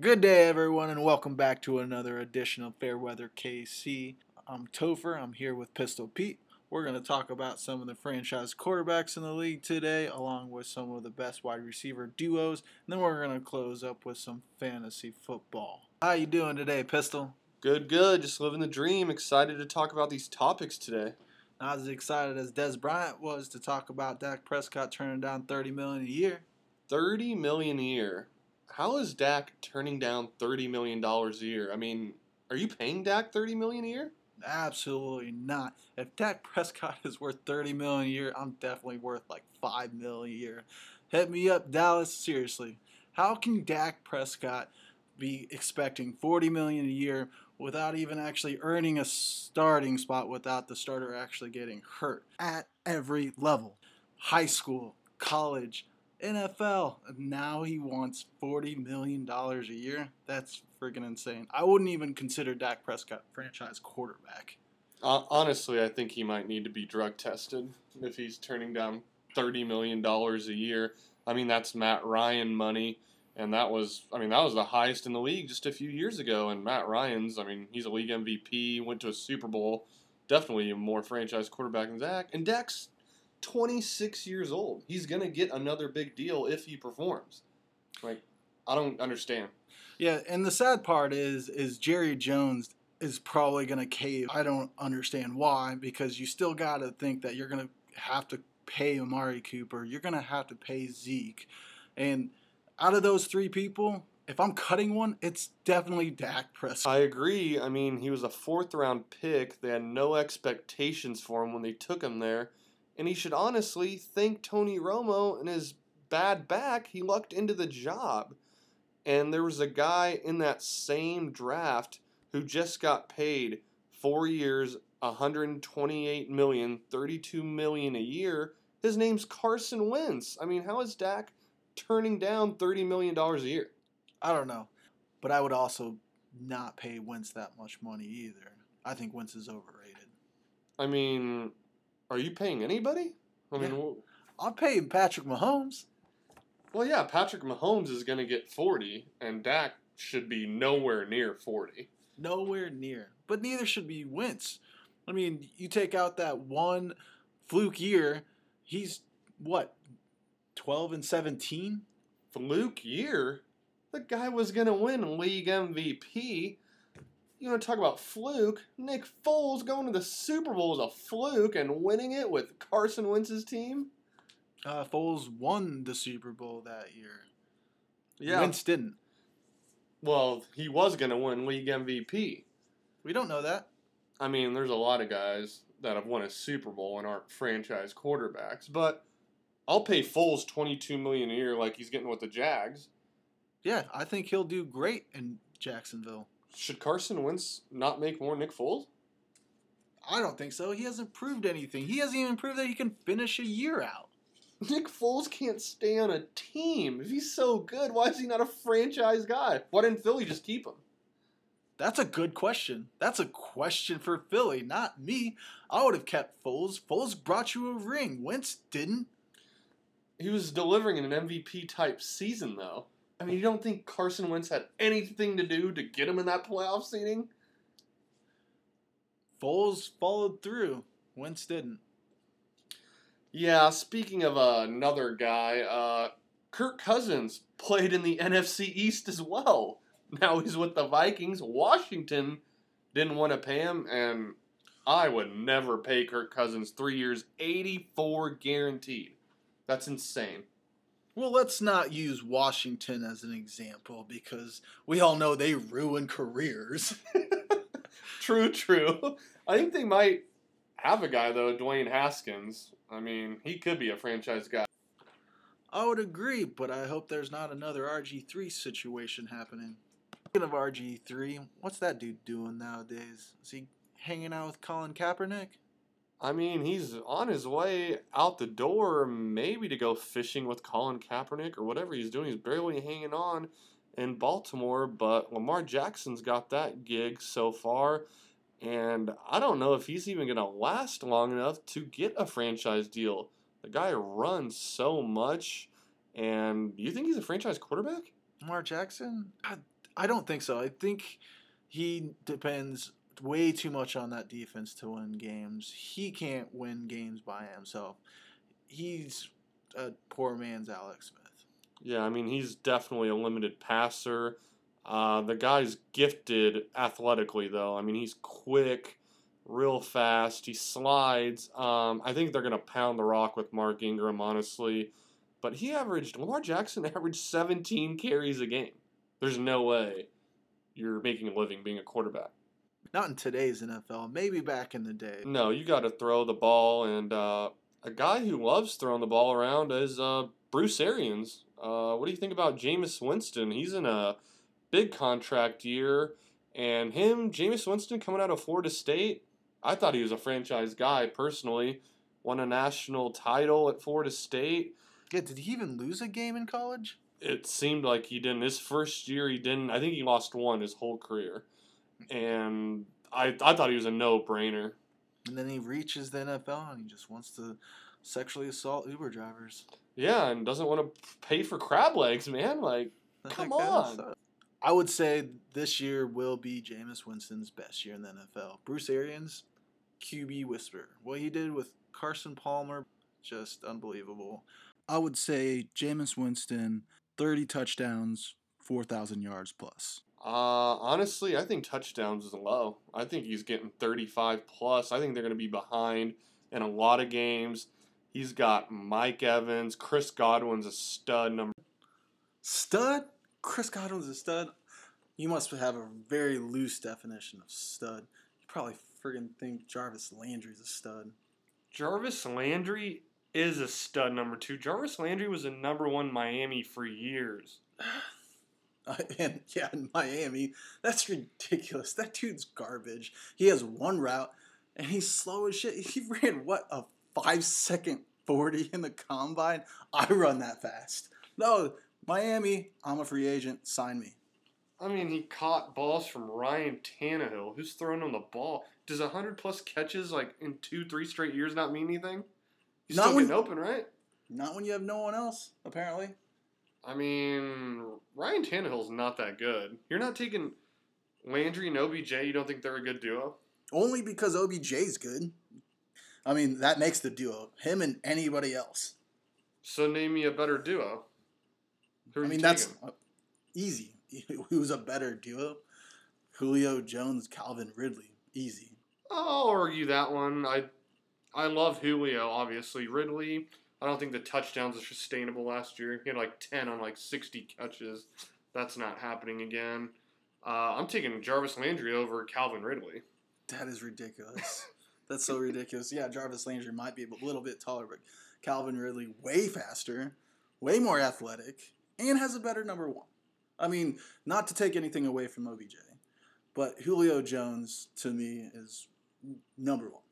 Good day, everyone, and welcome back to another edition of Fairweather KC. I'm Topher. I'm here with Pistol Pete. We're going to talk about some of the franchise quarterbacks in the league today, along with some of the best wide receiver duos, and then we're going to close up with some fantasy football. How you doing today, Pistol? Good, good. Just living the dream. Excited to talk about these topics today. Not as excited as Dez Bryant was to talk about Dak Prescott turning down 30 million a year. 30 million a year. How is Dak turning down 30 million dollars a year? I mean, are you paying Dak 30 million a year? Absolutely not. If Dak Prescott is worth 30 million a year, I'm definitely worth like 5 million a year. Hit me up, Dallas. Seriously. How can Dak Prescott be expecting 40 million a year without even actually earning a starting spot without the starter actually getting hurt at every level? High school, college, NFL. Now he wants $40 million a year. That's freaking insane. I wouldn't even consider Dak Prescott franchise quarterback. Uh, honestly, I think he might need to be drug tested if he's turning down $30 million a year. I mean, that's Matt Ryan money. And that was, I mean, that was the highest in the league just a few years ago. And Matt Ryan's, I mean, he's a league MVP, went to a Super Bowl, definitely more franchise quarterback than Dak. And Dak's 26 years old. He's going to get another big deal if he performs. Like, I don't understand. Yeah, and the sad part is is Jerry Jones is probably going to cave. I don't understand why because you still got to think that you're going to have to pay Amari Cooper. You're going to have to pay Zeke. And out of those three people, if I'm cutting one, it's definitely Dak Prescott. I agree. I mean, he was a fourth round pick. They had no expectations for him when they took him there. And he should honestly thank Tony Romo and his bad back. He lucked into the job. And there was a guy in that same draft who just got paid four years, 128 million, 32 million a year. His name's Carson Wentz. I mean, how is Dak turning down 30 million dollars a year? I don't know, but I would also not pay Wentz that much money either. I think Wentz is overrated. I mean, are you paying anybody? I mean, Yeah. well, I'm paying Patrick Mahomes. well, yeah, Patrick Mahomes is going to get 40, and Dak should be nowhere near 40. Nowhere near. But neither should be Wentz. I mean, you take out that one fluke year, he's what, 12 and 17? Fluke year? The guy was going to win league MVP. You want to talk about fluke? Nick Foles going to the Super Bowl is a fluke and winning it with Carson Wentz's team? Uh, Foles won the Super Bowl that year. Yeah. Wentz didn't. Well, he was going to win league MVP. We don't know that. I mean, there's a lot of guys that have won a Super Bowl and aren't franchise quarterbacks, but I'll pay Foles 22 million a year like he's getting with the Jags. Yeah, I think he'll do great in Jacksonville. Should Carson Wentz not make more Nick Foles? I don't think so. He hasn't proved anything. He hasn't even proved that he can finish a year out. Nick Foles can't stay on a team. If he's so good, why is he not a franchise guy? Why didn't Philly just keep him? That's a good question. That's a question for Philly, not me. I would have kept Foles. Foles brought you a ring. Wentz didn't. He was delivering in an MVP type season, though. I mean, you don't think Carson Wentz had anything to do to get him in that playoff seating? Foles followed through. Wentz didn't. Yeah, speaking of uh, another guy, uh, Kirk Cousins played in the NFC East as well. Now he's with the Vikings. Washington didn't want to pay him, and I would never pay Kirk Cousins three years, 84 guaranteed. That's insane. Well, let's not use Washington as an example because we all know they ruin careers. True, true. I think they might have a guy, though, Dwayne Haskins. I mean, he could be a franchise guy. I would agree, but I hope there's not another RG3 situation happening. Speaking of RG3, what's that dude doing nowadays? Is he hanging out with Colin Kaepernick? I mean, he's on his way out the door, maybe to go fishing with Colin Kaepernick or whatever he's doing. He's barely hanging on in Baltimore, but Lamar Jackson's got that gig so far. And I don't know if he's even going to last long enough to get a franchise deal. The guy runs so much. And you think he's a franchise quarterback? Lamar Jackson? I, I don't think so. I think he depends way too much on that defense to win games. He can't win games by himself. He's a poor man's Alex Smith. Yeah, I mean he's definitely a limited passer. Uh, the guy's gifted athletically, though. I mean he's quick, real fast. He slides. Um, I think they're gonna pound the rock with Mark Ingram, honestly. But he averaged Lamar Jackson averaged 17 carries a game. There's no way you're making a living being a quarterback. Not in today's NFL. Maybe back in the day. No, you got to throw the ball, and uh, a guy who loves throwing the ball around is uh, Bruce Arians. Uh, what do you think about Jameis Winston? He's in a big contract year, and him, Jameis Winston, coming out of Florida State. I thought he was a franchise guy personally. Won a national title at Florida State. Yeah, did he even lose a game in college? It seemed like he didn't. His first year, he didn't. I think he lost one his whole career, and I I thought he was a no brainer. And then he reaches the NFL and he just wants to sexually assault Uber drivers. Yeah, and doesn't want to pay for crab legs, man. Like, come on. I would say this year will be Jameis Winston's best year in the NFL. Bruce Arians, QB whisper. What he did with Carson Palmer, just unbelievable. I would say Jameis Winston, 30 touchdowns, 4,000 yards plus. Uh, honestly, I think touchdowns is low. I think he's getting 35 plus. I think they're going to be behind in a lot of games. He's got Mike Evans, Chris Godwin's a stud number. Stud? Chris Godwin's a stud? You must have a very loose definition of stud. You probably friggin' think Jarvis Landry's a stud. Jarvis Landry is a stud number two. Jarvis Landry was a number one Miami for years. Uh, and yeah, in Miami, that's ridiculous. That dude's garbage. He has one route, and he's slow as shit. He ran what a five second forty in the combine. I run that fast. No, Miami, I'm a free agent. Sign me. I mean, he caught balls from Ryan Tannehill. Who's throwing him the ball? Does hundred plus catches like in two, three straight years not mean anything? He's not still when, getting open, right? Not when you have no one else, apparently. I mean, Ryan Tannehill's not that good. You're not taking Landry and OBJ. You don't think they're a good duo? Only because OBJ's good. I mean, that makes the duo. Him and anybody else. So name me a better duo. I mean, that's uh, easy. Who's a better duo? Julio Jones, Calvin Ridley. Easy. I'll argue that one. I I love Julio, obviously. Ridley, I don't think the touchdowns are sustainable last year. He had like 10 on like 60 catches. That's not happening again. Uh, I'm taking Jarvis Landry over Calvin Ridley. That is ridiculous. That's so ridiculous. Yeah, Jarvis Landry might be a little bit taller, but Calvin Ridley way faster, way more athletic, and has a better number one. I mean, not to take anything away from OBJ, but Julio Jones to me is number one.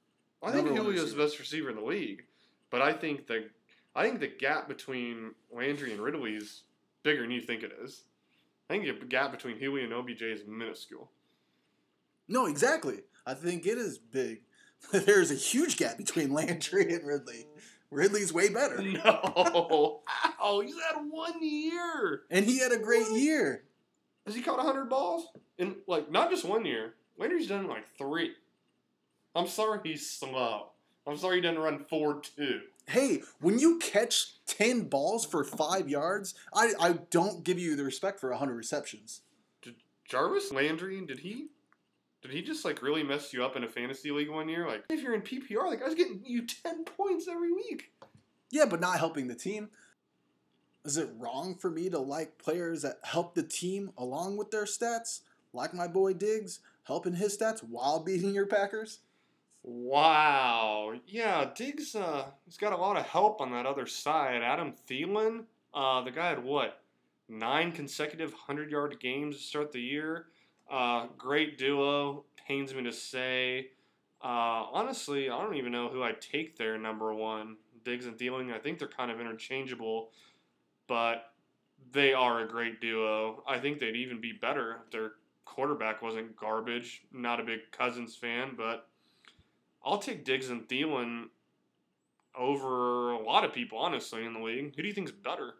I think Julio's the best receiver in the league, but I think the I think the gap between Landry and Ridley is bigger than you think it is. I think the gap between Julio and OBJ is minuscule. No, exactly. I think it is big. There's a huge gap between Landry and Ridley. Ridley's way better. No. Ow, he's had one year. And he had a great year. Has he caught 100 balls? In, like, not just one year. Landry's done like three. I'm sorry he's slow. I'm sorry he didn't run 4 2. Hey, when you catch 10 balls for five yards, I, I don't give you the respect for 100 receptions. Did Jarvis Landry, did he did he just like really mess you up in a fantasy league one year? Like if you're in PPR, like I was getting you 10 points every week. Yeah, but not helping the team. Is it wrong for me to like players that help the team along with their stats? Like my boy Diggs, helping his stats while beating your Packers? Wow. Yeah, Diggs, uh, he's got a lot of help on that other side. Adam Thielen, uh, the guy had what? Nine consecutive 100 yard games to start the year. Uh, great duo. Pains me to say. Uh, honestly, I don't even know who I'd take there, number one. Diggs and Thielen, I think they're kind of interchangeable, but they are a great duo. I think they'd even be better if their quarterback wasn't garbage. Not a big Cousins fan, but I'll take Diggs and Thielen over a lot of people, honestly, in the league. Who do you think's better?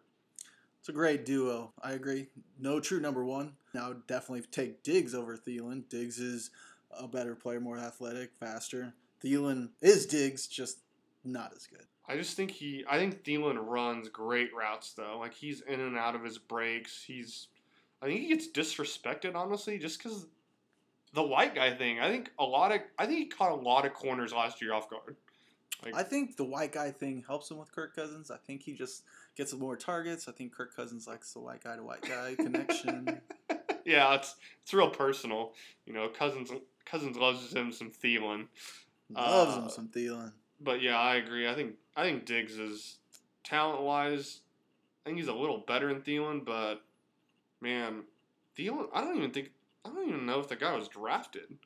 It's a great duo. I agree. No true number one. Now definitely take Diggs over Thielen. Diggs is a better player, more athletic, faster. Thielen is Diggs, just not as good. I just think he. I think Thielen runs great routes though. Like he's in and out of his breaks. He's. I think he gets disrespected honestly, just because the white guy thing. I think a lot of. I think he caught a lot of corners last year off guard. I think the white guy thing helps him with Kirk Cousins. I think he just gets more targets. I think Kirk Cousins likes the white guy to white guy connection. yeah, it's it's real personal. You know, Cousins Cousins loves him some Thielen. Loves uh, him some Thielen. But yeah, I agree. I think I think Diggs is talent wise. I think he's a little better than Thielen, but man, Thielen. I don't even think I don't even know if the guy was drafted.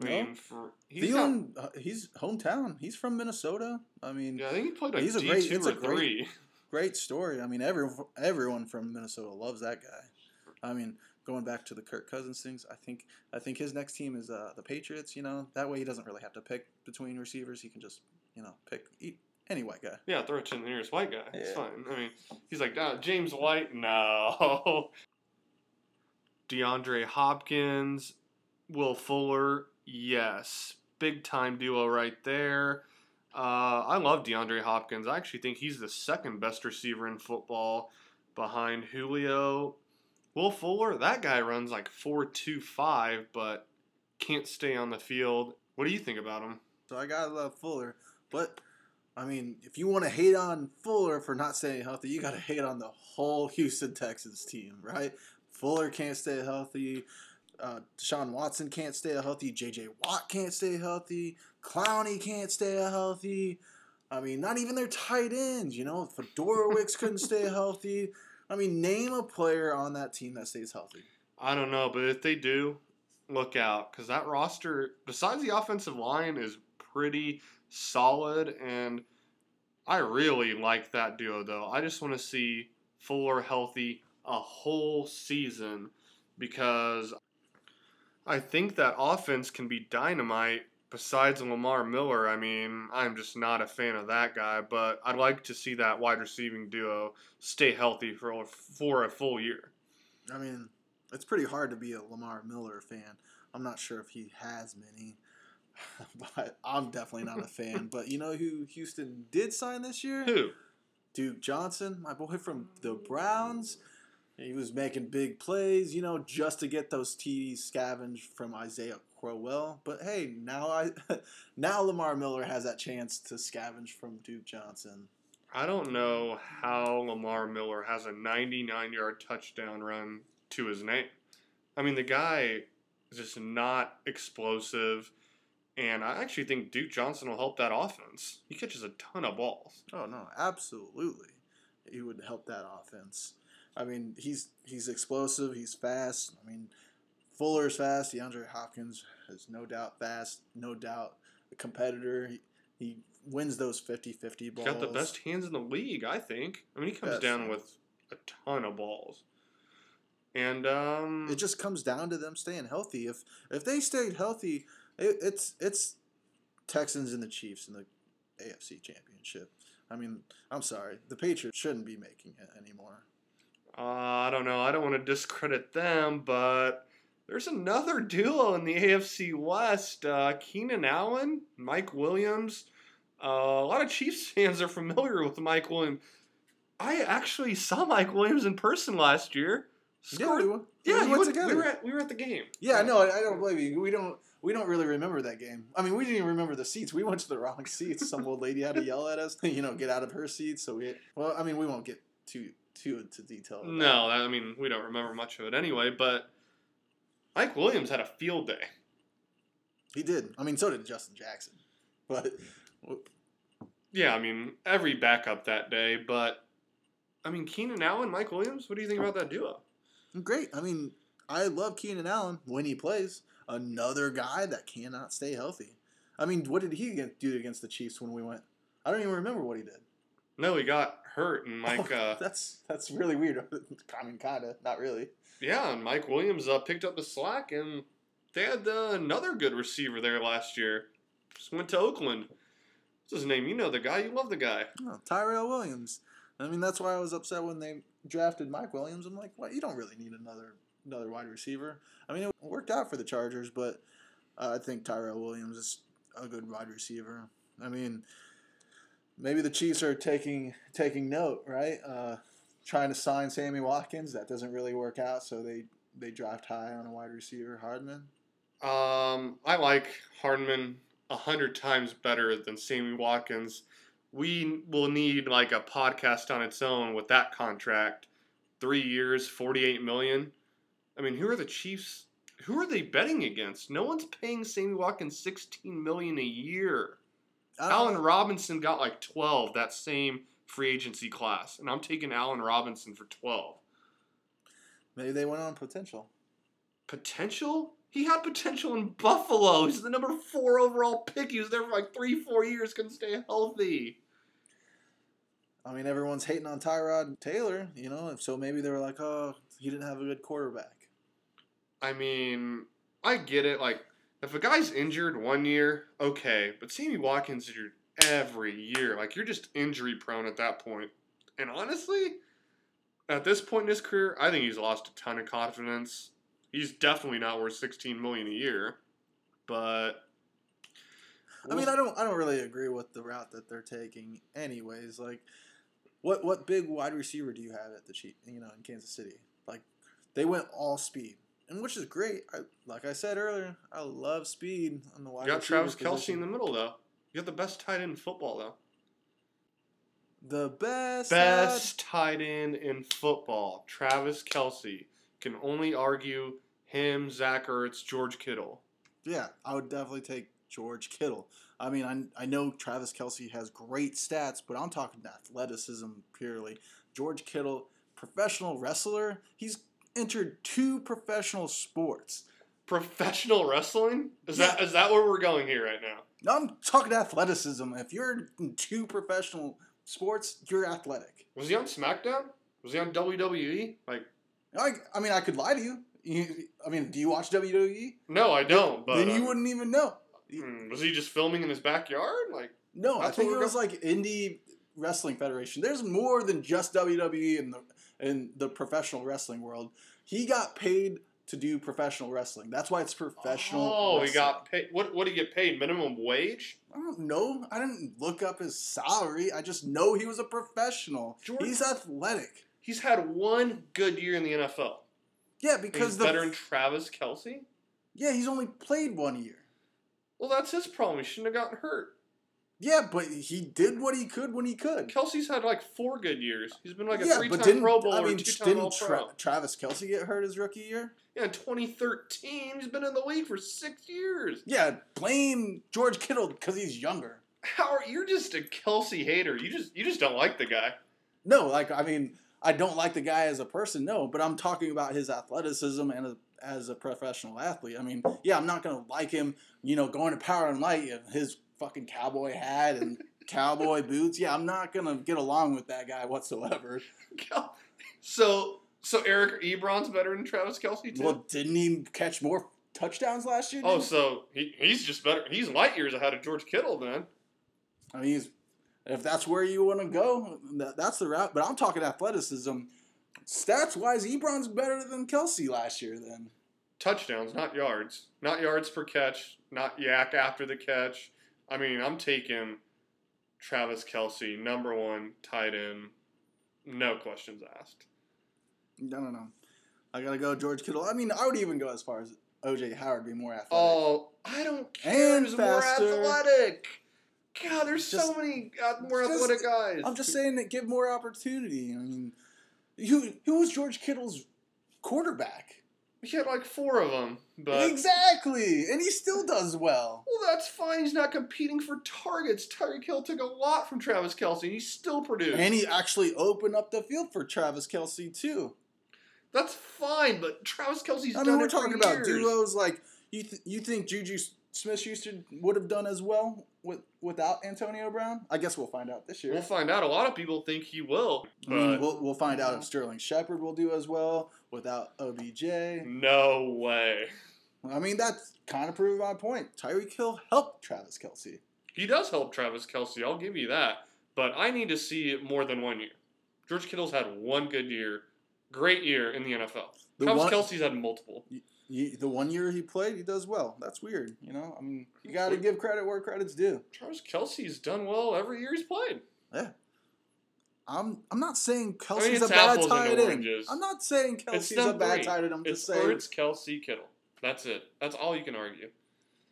I no. mean, for he's Thielen, got, uh, he's hometown. He's from Minnesota. I mean, yeah, I think he played like he's D a great, it's a great, three. Great story. I mean, every everyone from Minnesota loves that guy. I mean, going back to the Kirk Cousins things, I think I think his next team is uh, the Patriots. You know, that way he doesn't really have to pick between receivers. He can just you know pick any white guy. Yeah, throw it to the nearest white guy. Yeah. It's fine. I mean, he's like, no, James White, no. DeAndre Hopkins, Will Fuller, yes, big time duo right there. Uh, I love DeAndre Hopkins. I actually think he's the second best receiver in football behind Julio. Will Fuller, that guy runs like 4.25, but can't stay on the field. What do you think about him? So I gotta love Fuller, but I mean, if you want to hate on Fuller for not staying healthy, you gotta hate on the whole Houston Texans team, right? Fuller can't stay healthy. Uh, Deshaun Watson can't stay healthy. J.J. Watt can't stay healthy. Clowney can't stay healthy. I mean, not even their tight ends. You know, Fiedorowicz couldn't stay healthy. I mean, name a player on that team that stays healthy. I don't know, but if they do, look out because that roster, besides the offensive line, is pretty solid, and I really like that duo. Though I just want to see Fuller healthy a whole season because I think that offense can be dynamite besides Lamar Miller. I mean, I'm just not a fan of that guy, but I'd like to see that wide receiving duo stay healthy for for a full year. I mean, it's pretty hard to be a Lamar Miller fan. I'm not sure if he has many, but I'm definitely not a fan. But you know who Houston did sign this year? Who? Duke Johnson, my boy from the Browns. He was making big plays, you know, just to get those TDs scavenged from Isaiah Crowell. But hey, now I now Lamar Miller has that chance to scavenge from Duke Johnson. I don't know how Lamar Miller has a 99 yard touchdown run to his name. I mean, the guy is just not explosive. And I actually think Duke Johnson will help that offense. He catches a ton of balls. Oh, no, absolutely. He would help that offense. I mean, he's he's explosive. He's fast. I mean, Fuller's fast. DeAndre Hopkins is no doubt fast. No doubt a competitor. He, he wins those 50-50 balls. Got the best hands in the league, I think. I mean, he comes That's down with a ton of balls. And um, it just comes down to them staying healthy. If if they stayed healthy, it, it's it's Texans and the Chiefs in the AFC Championship. I mean, I'm sorry, the Patriots shouldn't be making it anymore. Uh, I don't know. I don't want to discredit them, but there's another duo in the AFC West: uh, Keenan Allen, Mike Williams. Uh, a lot of Chiefs fans are familiar with Mike Williams. I actually saw Mike Williams in person last year. Scored, yeah, we, yeah, we, went, together. We were, at, we were at the game. Yeah, no, I, I don't blame you. We don't we don't really remember that game. I mean, we didn't even remember the seats. We went to the wrong seats. Some old lady had to yell at us, you know, get out of her seat. So we, well, I mean, we won't get too too into detail. No, I mean we don't remember much of it anyway. But Mike Williams had a field day. He did. I mean, so did Justin Jackson. But yeah, I mean every backup that day. But I mean Keenan Allen, Mike Williams. What do you think about that duo? Great. I mean, I love Keenan Allen when he plays. Another guy that cannot stay healthy. I mean, what did he do against the Chiefs when we went? I don't even remember what he did. No, he got hurt, and Mike. Oh, uh, that's that's really weird. I mean, kinda, not really. Yeah, and Mike Williams uh, picked up the slack, and they had uh, another good receiver there last year. Just went to Oakland. What's his name? You know the guy. You love the guy. Oh, Tyrell Williams. I mean, that's why I was upset when they drafted Mike Williams, I'm like, well, You don't really need another another wide receiver. I mean, it worked out for the Chargers, but uh, I think Tyrell Williams is a good wide receiver. I mean, maybe the Chiefs are taking taking note, right? Uh, trying to sign Sammy Watkins, that doesn't really work out, so they they draft high on a wide receiver, Hardman. Um, I like Hardman a hundred times better than Sammy Watkins. We will need like a podcast on its own with that contract. Three years, forty-eight million. I mean, who are the Chiefs? Who are they betting against? No one's paying Sammy Watkins sixteen million a year. Allen Robinson got like twelve that same free agency class, and I'm taking Allen Robinson for twelve. Maybe they went on potential. Potential? He had potential in Buffalo. He's the number four overall pick. He was there for like three, four years, couldn't stay healthy. I mean, everyone's hating on Tyrod Taylor, you know, so maybe they were like, oh, he didn't have a good quarterback. I mean, I get it. Like, if a guy's injured one year, okay, but Sammy Watkins injured every year. Like, you're just injury prone at that point. And honestly, at this point in his career, I think he's lost a ton of confidence. He's definitely not worth 16 million a year, but I mean, I don't, I don't really agree with the route that they're taking. Anyways, like, what, what big wide receiver do you have at the Chief, you know, in Kansas City? Like, they went all speed, and which is great. I, like I said earlier, I love speed on the wide. you got Travis Kelce in the middle though. You got the best tight end in football though. The best. Best tight end in football, Travis Kelce. Can only argue him, Zach Ertz, George Kittle. Yeah, I would definitely take George Kittle. I mean, I, I know Travis Kelce has great stats, but I'm talking athleticism purely. George Kittle, professional wrestler, he's entered two professional sports. Professional wrestling? Is that is that where we're going here right now? I'm talking athleticism. If you're in two professional sports, you're athletic. Was he on SmackDown? Was he on WWE? Like, I, I mean, I could lie to you. you. I mean, do you watch WWE? no, I don't. But then you uh, wouldn't even know. hmm, was he just filming in his backyard? Like, No, I think it was like Indie Wrestling Federation. There's more than just WWE in the in the professional wrestling world. He got paid to do professional wrestling. That's why it's professional. Oh, he got paid. What? What did he get paid? Minimum wage? I don't know. I didn't look up his salary. I just know he was a professional. George- He's athletic. He's had one good year in the NFL. Yeah, because the better than Travis Kelce. yeah he's only played one year. Well, that's his problem. He shouldn't have gotten hurt. Yeah, but he did what he could when he could. Kelce's had like four good years. He's been like a yeah, three-time Pro Bowler, I mean two-time All didn't. Tra- Travis Kelce get hurt his rookie year? yeah, in 2013, he's been in the league for six years. Yeah, blame George Kittle because he's younger. How are you're just a Kelce hater? You just you just don't like the guy. No, like I mean, I don't like the guy as a person, no, but I'm talking about his athleticism and a, as a professional athlete. I mean, yeah, I'm not gonna like him, you know, going to Power and Light his fucking cowboy hat and cowboy boots. Yeah, I'm not gonna get along with that guy whatsoever. So so Eric Ebron's better than Travis Kelce too. Well, didn't he catch more touchdowns last year? oh, so he, he's just better. He's light years ahead of George Kittle then. I mean, he's, if that's where you want to go, that, that's the route. But I'm talking athleticism. Stats wise, Ebron's better than Kelce last year. Then Touchdowns, not yards. Not yards per catch. Not YAC after the catch. I mean, I'm taking Travis Kelce, number one tight end. No questions asked. no, no, no. I gotta go George Kittle. I mean, I would even go as far as OJ Howard be more athletic. Oh, I don't care. And Who's more faster. athletic? God, there's so many uh, more just- athletic guys. I'm just saying that give more opportunity. I mean, who who was George Kittle's quarterback? He had like four of them, but exactly, and he still does well. well, that's fine. He's not competing for targets. Tyreek Hill took a lot from Travis Kelce, and he still produced. And he actually opened up the field for Travis Kelce too. that's fine, but Travis Kelce's I done mean, we're talking about years. duos like you. Th- you think Juju Smith Schuster would have done as well with without Antonio Brown? I guess we'll find out this year. We'll find out. A lot of people think he will, I mean, we'll, we'll find out if Sterling Shepard will do as well without OBJ. no way. I mean, that's kind of proving my point. Tyreek Hill helped Travis Kelce. He does help Travis Kelce. I'll give you that, but I need to see it more than one year. George Kittle's had one good year, great year in the NFL. The Travis one- Kelce's had multiple. He, the one year he played, he does well. That's weird. You know, I mean, you got to give credit where credit's due. Travis Kelce's done well every year he's played. Yeah, I'm I'm not saying Kelce's it's a bad tight end. I'm not saying Kelce's a bad tight end. I'm It's just saying. it's Kelce Kittle. That's it. That's all you can argue.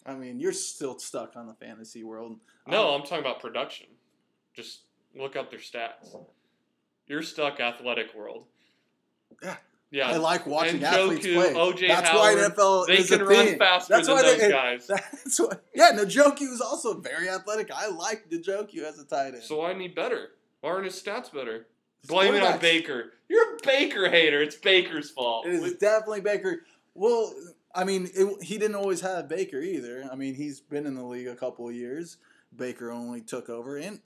I mean, you're still stuck on the fantasy world. No, I'm- I'm talking about production. Just look up their stats. You're stuck athletic world. Yeah. Yeah. I like watching athletes play. O.J. That's Howard, why NFL they is can a run thing. faster That's than why those they, guys. That's why, Yeah, Njoku is also very athletic. I like Njoku as a tight end. So I need better. Why aren't his stats better? Blame it on Baker. You're a Baker hater. It's Baker's fault. It is definitely Baker. Well, I mean, it, he didn't always have Baker either. I mean, he's been in the league a couple of years. Baker only took over, and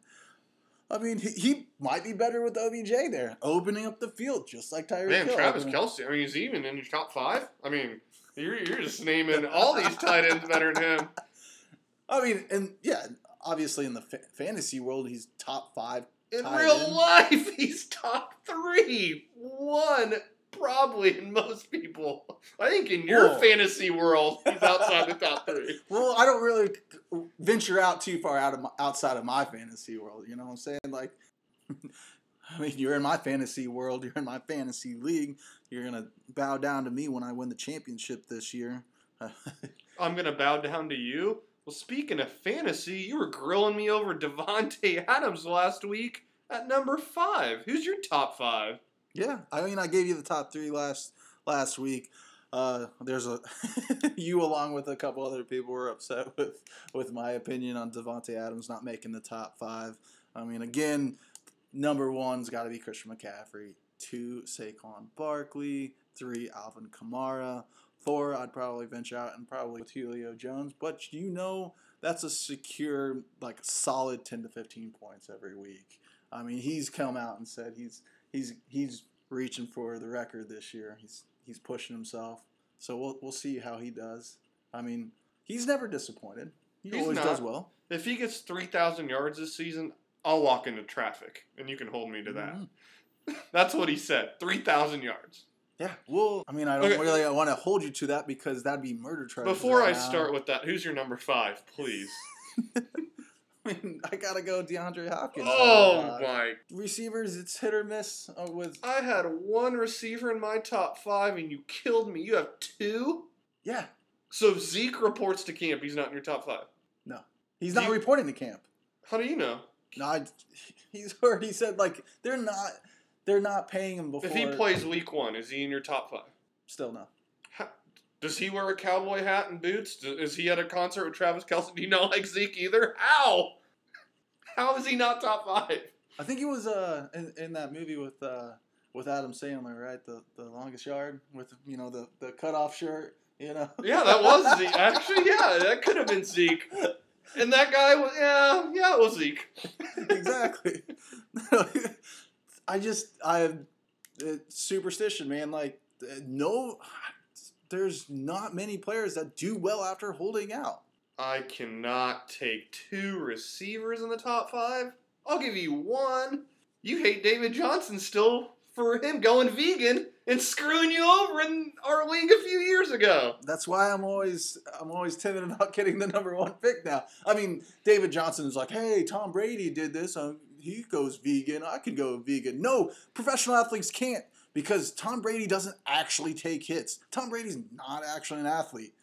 I mean, he, he might be better with OBJ there, opening up the field just like Tyreek Man, Hill. Travis Kelce. I mean, he's even in your top five. I mean, you're, you're just naming all these tight ends better than him. I mean, and yeah, obviously in the fa- fantasy world, he's top five. In real end. life, he's top three. One, probably in most people. I think in your Whoa. fantasy world, he's outside the top three. Well, I don't really venture out too far out of my, outside of my fantasy world. You know what I'm saying? Like, I mean, you're in my fantasy world. You're in my fantasy league. You're gonna bow down to me when I win the championship this year. I'm going to bow down to you. Well, speaking of fantasy, you were grilling me over Davante Adams last week at number five. Who's your top five? Yeah, I mean, I gave you the top three last last week. Uh, there's a you along with a couple other people were upset with with my opinion on Davante Adams not making the top five. I mean, again, number one's got to be Christian McCaffrey. Two, Saquon Barkley. Three, Alvin Kamara. Four, I'd probably venture out and probably with Julio Jones. But you know, that's a secure, like solid 10 to 15 points every week. I mean, he's come out and said he's he's he's reaching for the record this year. He's he's pushing himself. So we'll we'll see how he does. I mean, he's never disappointed. He He's always not. does well. If he gets 3,000 yards this season, I'll walk into traffic, and you can hold me to that. Mhm. That's what he said 3,000 yards. Yeah. Well, I mean, I don't Okay. really want to hold you to that because that'd be murder charges. Before I now. start with that, who's your number five, please? I mean, I gotta go DeAndre Hopkins. oh Uh, my. Receivers, it's hit or miss uh, with. I had one receiver in my top five, and you killed me. You have two? Yeah, So Zeke reports to camp. He's not in your top five. No, he's not you- reporting to camp. How do you know? No, I, he's already said like they're not they're not paying him before. If he plays week one, is he in your top five? still no. Does he wear a cowboy hat and boots? Is he at a concert with Travis Kelce? Do you know like Zeke either? How? How is he not top five? I think he was uh in, in that movie with uh with Adam Sandler, right? The the longest yard with you know the the cutoff shirt, you know. Yeah, that was Zeke. Actually, yeah, that could have been Zeke. And that guy was, yeah, yeah, it was Zeke. exactly. I just I superstition, man. Like uh, no, there's not many players that do well after holding out. I cannot take two receivers in the top five. I'll give you one. You hate David Johnson still for him going vegan and screwing you over in our league a few years ago. That's why I'm always I'm always timid about getting the number one pick now. I mean, David Johnson is like, hey, Tom Brady did this. Um, he goes vegan. I could go vegan. No, professional athletes can't because Tom Brady doesn't actually take hits. Tom Brady's not actually an athlete.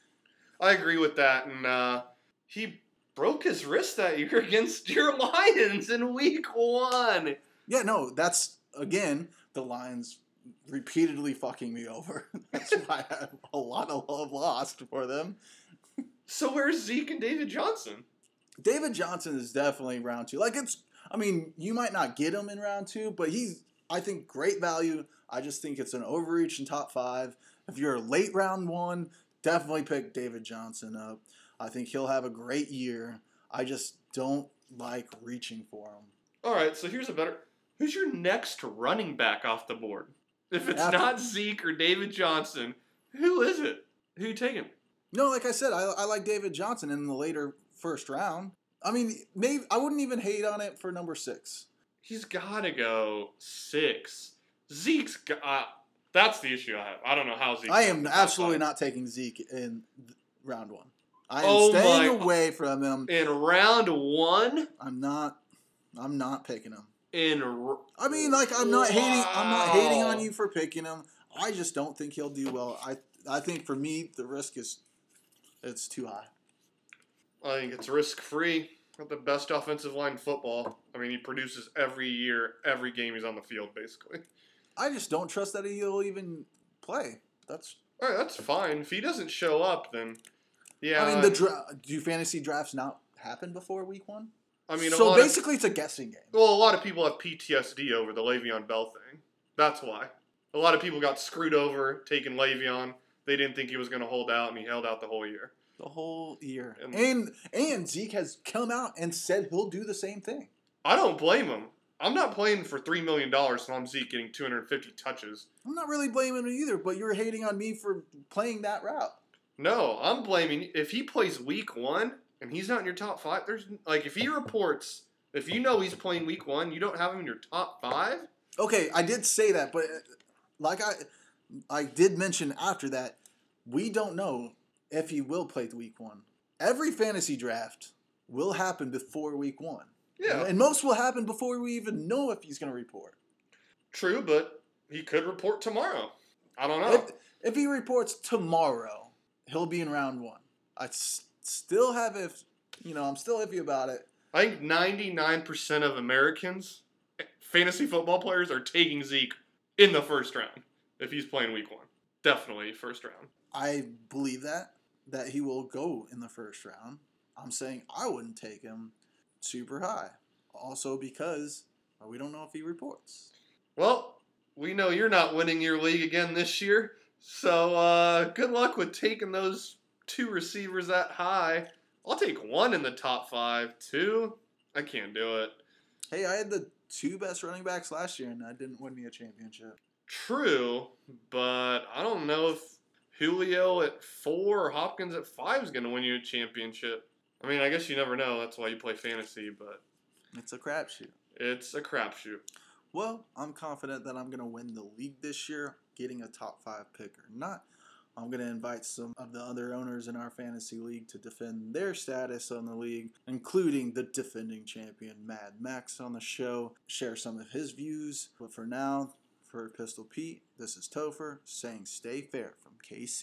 I agree with that, and uh, he broke his wrist that year against your Lions in Week One. Yeah, no, that's again the Lions repeatedly fucking me over. that's why I have a lot of love lost for them. So where's Zeke and David Johnson? David Johnson is definitely round two. Like it's, I mean, you might not get him in round two, but he's, I think, great value. I just think it's an overreach in top five. If you're a late round one, definitely pick David Johnson up. I think he'll have a great year. I just don't like reaching for him. All right, so here's a better. Who's your next running back off the board? If it's After- not Zeke or David Johnson, who is it? Who you taking? No, like I said, I, I like David Johnson in the later first round. I mean, maybe I wouldn't even hate on it for number six. He's got to go six. Zeke's got. Uh, that's the issue I have. I don't know how Zeke. I am absolutely not taking Zeke in round one. I am Oh staying my- away from him. in round one. I'm not. I'm not picking him. In r- I mean, like I'm not hating. I'm not hating on you for picking him. I just don't think he'll do well. I I think for me the risk is it's too high. I think it's risk free. Got the best offensive line in football. I mean, he produces every year, every game he's on the field, basically. I just don't trust that he'll even play. That's. All right, that's fine. If he doesn't show up, then yeah. I mean, the dra- do fantasy drafts not happen before week one? I mean, so lot of- basically, it's a guessing game. Well, a lot of people have PTSD over the Le'Veon Bell thing. That's why. A lot of people got screwed over taking Le'Veon. They didn't think he was going to hold out, and he held out the whole year. The whole year, And- and and Zeke has come out and said he'll do the same thing. I don't blame him. I'm not playing for $3 million so I'm Zeke getting 250 touches. I'm not really blaming him either, but you're hating on me for playing that route. No, I'm blaming if he plays week one and he's not in your top five. There's like if he reports, if you know he's playing week one, you don't have him in your top five. Okay, I did say that, but like I, I did mention after that, we don't know if he will play the week one. Every fantasy draft will happen before week one. Yeah, and most will happen before we even know if he's going to report. true, but he could report tomorrow. I don't know. If, if he reports tomorrow, he'll be in round one. I s- still have if you know I'm still iffy about it. I think 99% of Americans, eh, fantasy football players, are taking Zeke in the first round if he's playing week one. Definitely first round. I believe that that he will go in the first round. I'm saying I wouldn't take him super high. Also because we don't know if he reports. Well, we know you're not winning your league again this year, so uh, good luck with taking those two receivers that high. I'll take one in the top five. Two, I can't do it. Hey, I had the two best running backs last year, and I didn't win me a championship. True, but I don't know if Julio at four or Hopkins at five is going to win you a championship. I mean, I guess you never know. That's why you play fantasy, but It's a crapshoot. it's a crapshoot. Well, I'm confident that I'm going to win the league this year, getting a top five pick or not. I'm going to invite some of the other owners in our fantasy league to defend their status on the league, including the defending champion Mad Max on the show, share some of his views. But for now, for Pistol Pete, this is Topher saying stay fair from KC.